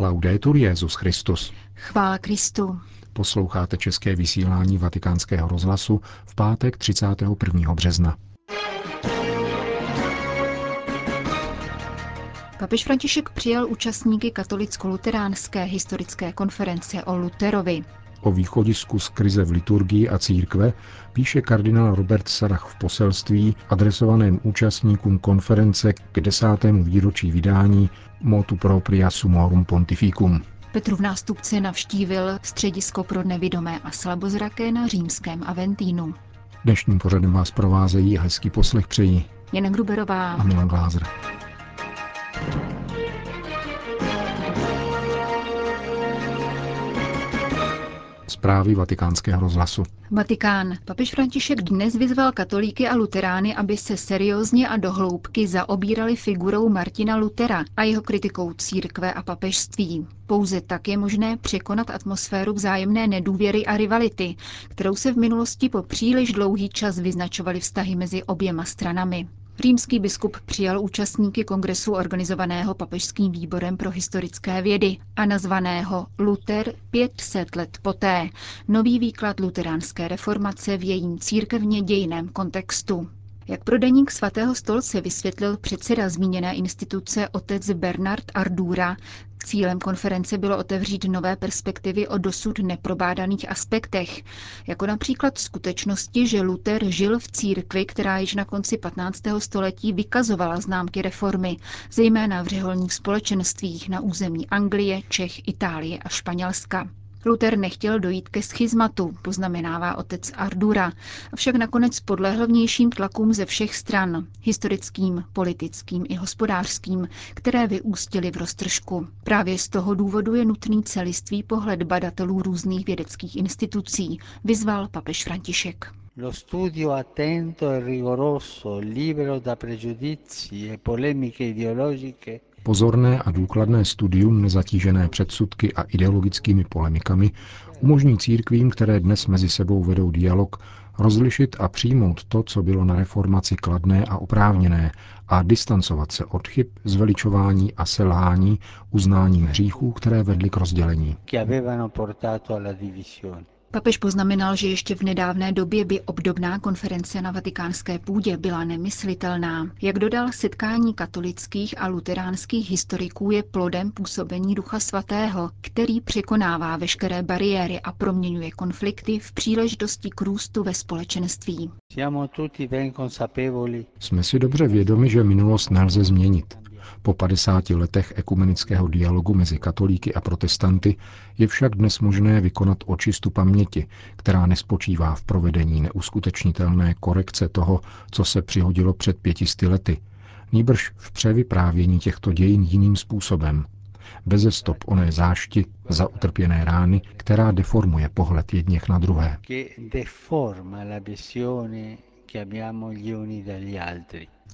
Laudetur Jezus Christus. Chvála Kristu. Posloucháte české vysílání Vatikánského rozhlasu v pátek 31. března. Papež František přijal účastníky katolicko-luteránské historické konference o Luterovi. O východisku z krize v liturgii a církve píše kardinál Robert Sarach v poselství adresovaném účastníkům konference k desátému výročí vydání Motu propria sumorum pontificum. Petrův nástupce navštívil středisko pro nevidomé a slabozraké na římském Aventínu. Dnešním pořadem vás provázejí hezký poslech přejí Jana Gruberová a Milan Glázer. Zprávy vatikánského rozhlasu. Vatikán. Papež František dnes vyzval katolíky a luterány, aby se seriózně a dohloubky zaobírali figurou Martina Lutera a jeho kritikou církve a papežství. Pouze tak je možné překonat atmosféru vzájemné nedůvěry a rivality, kterou se v minulosti po příliš dlouhý čas vyznačovaly vztahy mezi oběma stranami. Římský biskup přijal účastníky kongresu organizovaného Papežským výborem pro historické vědy a nazvaného Luther 500 let poté. Nový výklad luteránské reformace v jejím církevně dějiném kontextu. Jak pro deník svatého stolce vysvětlil předseda zmíněné instituce otec Bernard Ardura, cílem konference bylo otevřít nové perspektivy o dosud neprobádaných aspektech, jako například skutečnosti, že Luther žil v církvi, která již na konci 15. století vykazovala známky reformy, zejména v řeholních společenstvích na území Anglie, Čech, Itálie a Španělska. Luther nechtěl dojít ke schizmatu, poznamenává otec Ardura, avšak nakonec podlehl vnějším tlakům ze všech stran, historickým, politickým i hospodářským, které vyústily v roztržku. Právě z toho důvodu je nutný celistvý pohled badatelů různých vědeckých institucí, vyzval papež František. Lo studio attento e rigoroso, libero da pregiudizi e polemiche ideologiche Pozorné a důkladné studium nezatížené předsudky a ideologickými polemikami umožní církvím, které dnes mezi sebou vedou dialog, rozlišit a přijmout to, co bylo na reformaci kladné a oprávněné a distancovat se od chyb, zveličování a selhání uznáním hříchů, které vedly k rozdělení. Papež poznamenal, že ještě v nedávné době by obdobná konference na vatikánské půdě byla nemyslitelná. Jak dodal, setkání katolických a luteránských historiků je plodem působení Ducha Svatého, který překonává veškeré bariéry a proměňuje konflikty v příležitosti k růstu ve společenství. Jsme si dobře vědomi, že minulost nelze změnit. Po 50 letech ekumenického dialogu mezi katolíky a protestanty je však dnes možné vykonat očistu paměti, která nespočívá v provedení neuskutečnitelné korekce toho, co se přihodilo před pětisty lety, nýbrž v převyprávění těchto dějin jiným způsobem, beze stop oné zášti za utrpěné rány, která deformuje pohled jedněch na druhé.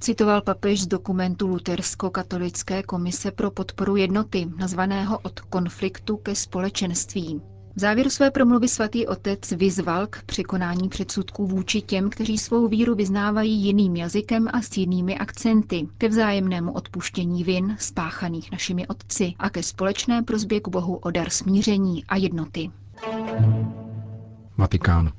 Citoval papež z dokumentu Lutersko-katolické komise pro podporu jednoty, nazvaného Od konfliktu ke společenství. V závěru své promluvy svatý otec vyzval k překonání předsudků vůči těm, kteří svou víru vyznávají jiným jazykem a s jinými akcenty, ke vzájemnému odpuštění vin spáchaných našimi otci a ke společné prozbě k Bohu o dar smíření a jednoty. Vatikán.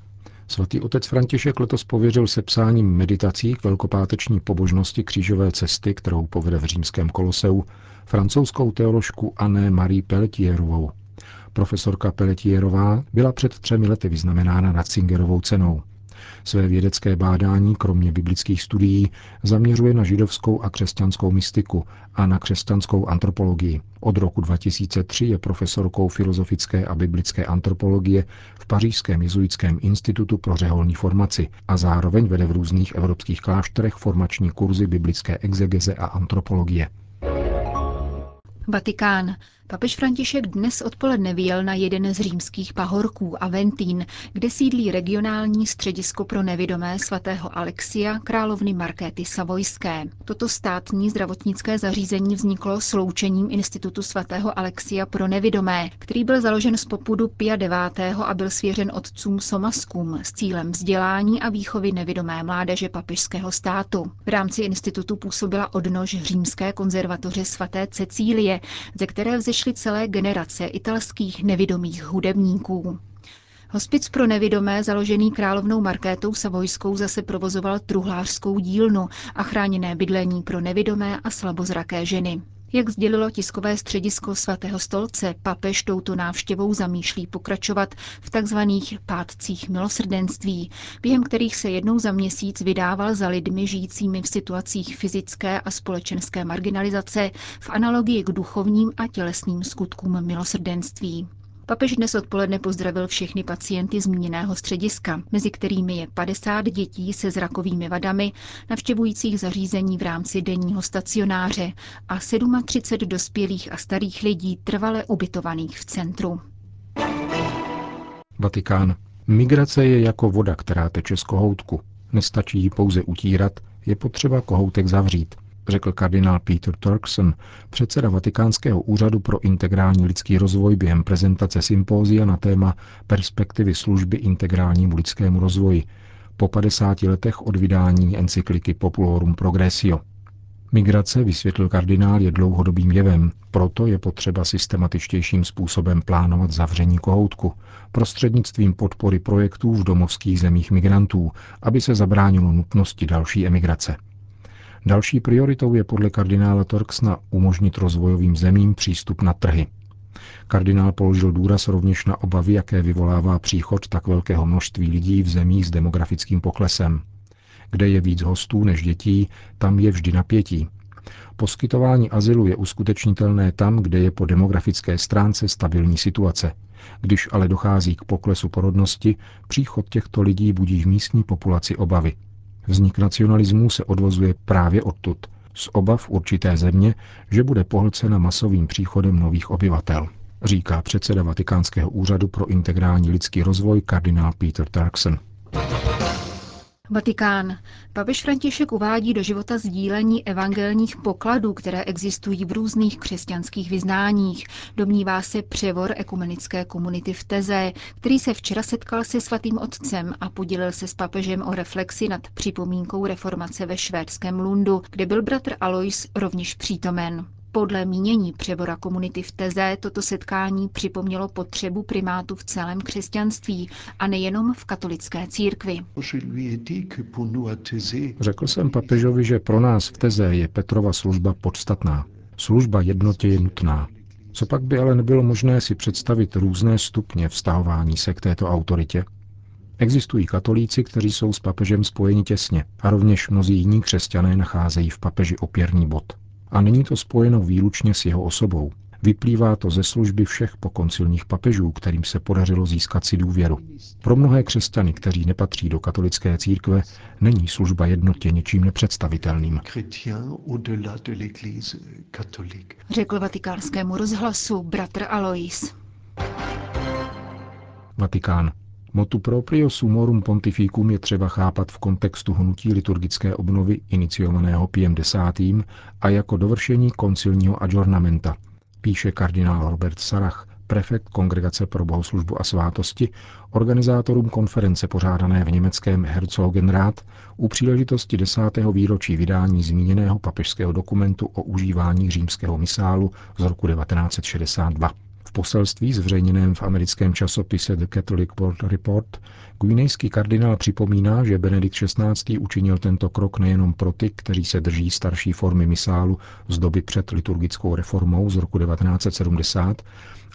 Svatý otec František letos pověřil sepsáním meditací k velkopáteční pobožnosti křížové cesty, kterou povede v římském koloseu, francouzskou teoložku Anne Marie Pelletierovou. Profesorka Pelletierová byla před třemi lety vyznamenána Ratzingerovou cenou. Své vědecké bádání, kromě biblických studií, zaměřuje na židovskou a křesťanskou mystiku a na křesťanskou antropologii. Od roku 2003 je profesorkou filozofické a biblické antropologie v Pařížském jezuitském institutu pro řeholní formaci a zároveň vede v různých evropských klášterech formační kurzy biblické exegeze a antropologie. Vatikán. Papež František dnes odpoledne vyjel na jeden z římských pahorků Aventín, kde sídlí regionální středisko pro nevidomé svatého Alexia královny Markéty Savojské. Toto státní zdravotnické zařízení vzniklo sloučením Institutu svatého Alexia pro nevidomé, který byl založen z popudu Pia IX. a byl svěřen otcům Somaskům s cílem vzdělání a výchovy nevidomé mládeže papežského státu. V rámci institutu působila odnož římské konzervatoře svaté Cecílie, ze které vzešly celé generace italských nevidomých hudebníků. Hospic pro nevidomé, založený královnou Markétou Savojskou, zase provozoval truhlářskou dílnu a chráněné bydlení pro nevidomé a slabozraké ženy. Jak sdělilo tiskové středisko svatého stolce, papež touto návštěvou zamýšlí pokračovat v tzv. pátcích milosrdenství, během kterých se jednou za měsíc vydával za lidmi žijícími v situacích fyzické a společenské marginalizace v analogii k duchovním a tělesným skutkům milosrdenství. Papež dnes odpoledne pozdravil všechny pacienty zmíněného střediska, mezi kterými je 50 dětí se zrakovými vadami, navštěvujících zařízení v rámci denního stacionáře a 37 dospělých a starých lidí trvale ubytovaných v centru. Vatikán. Migrace je jako voda, která teče z kohoutku. Nestačí ji pouze utírat, je potřeba kohoutek zavřít – řekl kardinál Peter Turkson, předseda Vatikánského úřadu pro integrální lidský rozvoj během prezentace sympózia na téma Perspektivy služby integrálnímu lidskému rozvoji po 50 letech od vydání encykliky Populorum Progressio. Migrace, vysvětlil kardinál, je dlouhodobým jevem, proto je potřeba systematičtějším způsobem plánovat zavření kohoutku prostřednictvím podpory projektů v domovských zemích migrantů, aby se zabránilo nutnosti další emigrace. Další prioritou je podle kardinála Torksna umožnit rozvojovým zemím přístup na trhy. Kardinál položil důraz rovněž na obavy, jaké vyvolává příchod tak velkého množství lidí v zemích s demografickým poklesem. Kde je víc hostů než dětí, tam je vždy napětí. Poskytování azylu je uskutečnitelné tam, kde je po demografické stránce stabilní situace. Když ale dochází k poklesu porodnosti, příchod těchto lidí budí v místní populaci obavy. Vznik nacionalismu se odvozuje právě odtud, z obav určité země, že bude pohlcena masovým příchodem nových obyvatel, říká předseda Vatikánského úřadu pro integrální lidský rozvoj kardinál Peter Turkson. Vatikán. Papež František uvádí do života sdílení evangelních pokladů, které existují v různých křesťanských vyznáních. Domnívá se převor ekumenické komunity v Teze, který se včera setkal se svatým otcem a podělil se s papežem o reflexi nad připomínkou reformace ve švédském Lundu, kde byl bratr Alois rovněž přítomen. Podle mínění přebora komunity v Teze toto setkání připomnělo potřebu primátu v celém křesťanství a nejenom v katolické církvi. Řekl jsem papežovi, že pro nás v Teze je Petrova služba podstatná. Služba jednotě je nutná. Co pak by ale nebylo možné si představit různé stupně vztahování se k této autoritě? Existují katolíci, kteří jsou s papežem spojeni těsně a rovněž mnozí jiní křesťané nacházejí v papeži opěrný bod. A není to spojeno výlučně s jeho osobou. Vyplývá to ze služby všech pokoncilních papežů, kterým se podařilo získat si důvěru. Pro mnohé křesťany, kteří nepatří do katolické církve, není služba jednotě něčím nepředstavitelným. Řekl vatikánskému rozhlasu bratr Alois. Vatikán. Motu proprio sumorum pontificum je třeba chápat v kontextu hnutí liturgické obnovy iniciovaného Piem X. a jako dovršení koncilního adjornamenta, píše kardinál Robert Sarach, prefekt Kongregace pro bohoslužbu a svátosti, organizátorům konference pořádané v německém Herzogenrath u příležitosti desátého výročí vydání zmíněného papežského dokumentu o užívání římského misálu z roku 1962. V poselství zveřejněném v americkém časopise The Catholic World Report guinejský kardinál připomíná, že Benedikt XVI. učinil tento krok nejenom pro ty, kteří se drží starší formy misálu z doby před liturgickou reformou z roku 1970,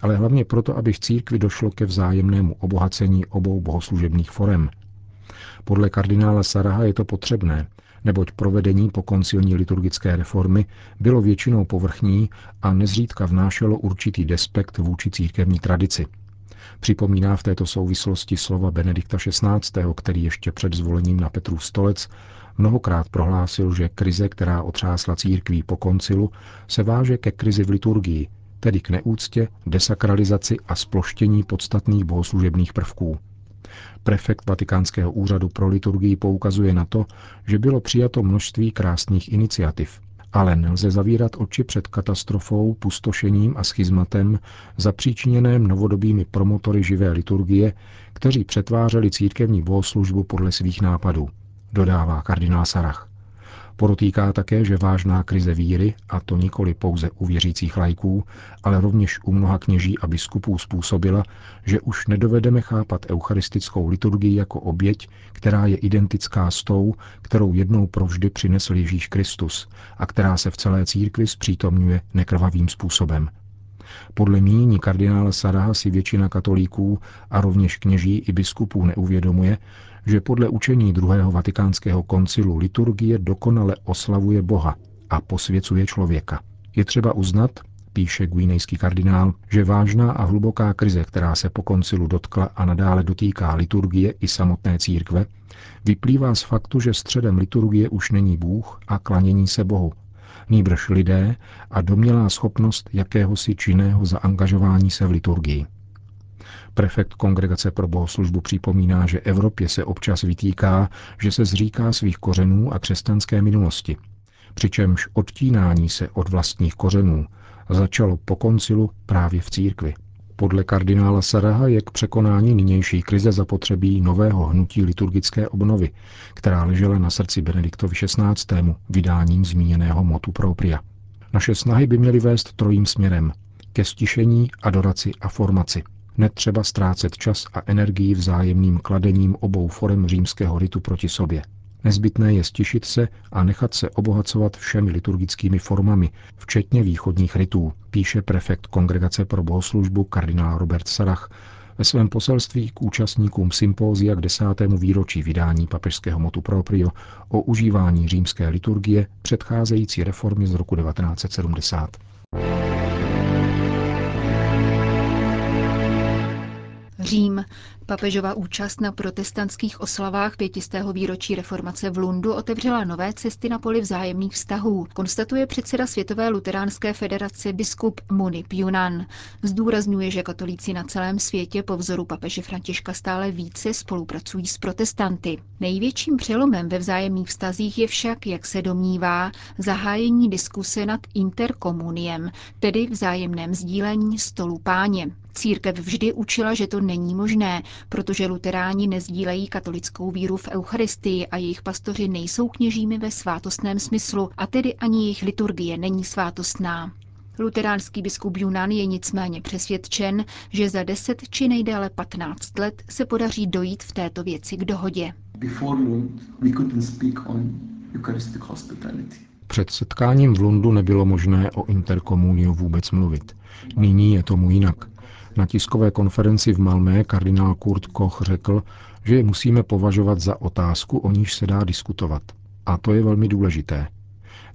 ale hlavně proto, aby v církvi došlo ke vzájemnému obohacení obou bohoslužebných forem. Podle kardinála Saraha je to potřebné, neboť provedení po koncilní liturgické reformy bylo většinou povrchní a nezřídka vnášelo určitý despekt vůči církevní tradici. Připomíná v této souvislosti slova Benedikta XVI., který ještě před zvolením na Petru stolec mnohokrát prohlásil, že krize, která otřásla církví po koncilu, se váže ke krizi v liturgii, tedy k neúctě, desakralizaci a sploštění podstatných bohoslužebných prvků. Prefekt Vatikánského úřadu pro liturgii poukazuje na to, že bylo přijato množství krásných iniciativ, ale nelze zavírat oči před katastrofou, pustošením a schizmatem zapříčiněném novodobými promotory živé liturgie, kteří přetvářeli církevní bohoslužbu podle svých nápadů, dodává kardinál Sarach. Podotýká také, že vážná krize víry, a to nikoli pouze u věřících lajků, ale rovněž u mnoha kněží a biskupů způsobila, že už nedovedeme chápat eucharistickou liturgii jako oběť, která je identická s tou, kterou jednou provždy přinesl Ježíš Kristus a která se v celé církvi zpřítomňuje nekrvavým způsobem. Podle mínění kardinála Saraha si většina katolíků a rovněž kněží i biskupů neuvědomuje, že podle učení druhého vatikánského koncilu liturgie dokonale oslavuje Boha a posvěcuje člověka. Je třeba uznat, píše guinejský kardinál, že vážná a hluboká krize, která se po koncilu dotkla a nadále dotýká liturgie i samotné církve, vyplývá z faktu, že středem liturgie už není Bůh a klanění se Bohu, nýbrž lidé a domělá schopnost jakéhosi činného zaangažování se v liturgii. Prefekt Kongregace pro bohoslužbu připomíná, že Evropě se občas vytýká, že se zříká svých kořenů a křesťanské minulosti, přičemž odtínání se od vlastních kořenů začalo po koncilu právě v církvi. Podle kardinála Saraha je k překonání nynější krize zapotřebí nového hnutí liturgické obnovy, která ležela na srdci Benediktovi XVI. vydáním zmíněného motu propria. Naše snahy by měly vést trojím směrem ke stišení, adoraci a formaci. Netřeba ztrácet čas a energii vzájemným kladením obou forem římského ritu proti sobě. Nezbytné je stišit se a nechat se obohacovat všemi liturgickými formami, včetně východních rytů, píše prefekt Kongregace pro bohoslužbu kardinál Robert Sarach ve svém poselství k účastníkům sympózia k desátému výročí vydání papežského motu proprio o užívání římské liturgie předcházející reformě z roku 1970. Řím. Papežova účast na protestantských oslavách pětistého výročí reformace v Lundu otevřela nové cesty na poli vzájemných vztahů, konstatuje předseda Světové luteránské federace biskup Munip Yunan. Zdůrazňuje, že katolíci na celém světě po vzoru papeže Františka stále více spolupracují s protestanty. Největším přelomem ve vzájemných vztazích je však, jak se domnívá, zahájení diskuse nad interkomuniem, tedy vzájemném sdílení stolu páně. Církev vždy učila, že to není možné, protože luteráni nezdílejí katolickou víru v Eucharistii a jejich pastoři nejsou kněžími ve svátostném smyslu a tedy ani jejich liturgie není svátostná. Luteránský biskup Junan je nicméně přesvědčen, že za 10 či nejdéle 15 let se podaří dojít v této věci k dohodě. Před setkáním v Lundu nebylo možné o interkomuniu vůbec mluvit. Nyní je tomu jinak. Na tiskové konferenci v Malmé kardinál Kurt Koch řekl, že je musíme považovat za otázku, o níž se dá diskutovat. A to je velmi důležité.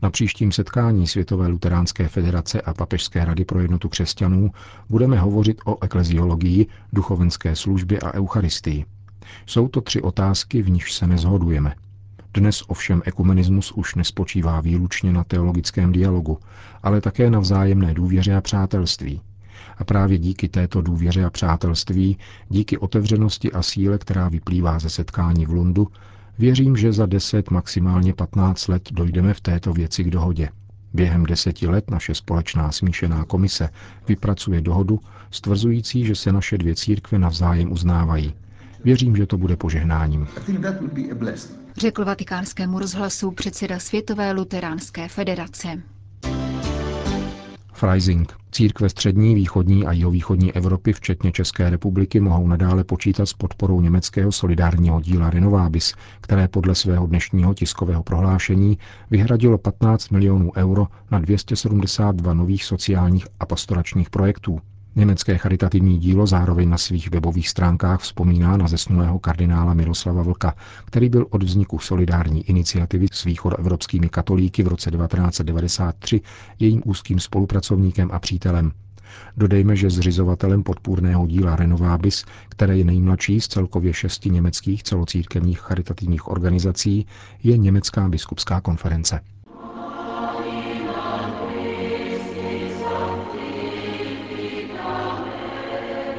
Na příštím setkání Světové luteránské federace a Papežské rady pro jednotu křesťanů budeme hovořit o ekleziologii, duchovenské službě a eucharistii. Jsou to tři otázky, v nichž se nezhodujeme. Dnes ovšem ekumenismus už nespočívá výlučně na teologickém dialogu, ale také na vzájemné důvěře a přátelství. A právě díky této důvěře a přátelství, díky otevřenosti a síle, která vyplývá ze setkání v Lundu, věřím, že za 10, maximálně 15 let dojdeme v této věci k dohodě. Během deseti let naše společná smíšená komise vypracuje dohodu stvrzující, že se naše dvě církve navzájem uznávají. Věřím, že to bude požehnáním. Řekl vatikánskému rozhlasu předseda Světové luteránské federace. Freising. Církve střední, východní a jihovýchodní Evropy, včetně České republiky, mohou nadále počítat s podporou německého solidárního díla Renovabis, které podle svého dnešního tiskového prohlášení vyhradilo 15 milionů euro na 272 nových sociálních a pastoračních projektů. Německé charitativní dílo zároveň na svých webových stránkách vzpomíná na zesnulého kardinála Miroslava Vlka, který byl od vzniku solidární iniciativy s východoevropskými katolíky v roce 1993 jejím úzkým spolupracovníkem a přítelem. Dodejme, že zřizovatelem podpůrného díla Renovabis, které je nejmladší z celkově šesti německých celocírkevních charitativních organizací, je Německá biskupská konference.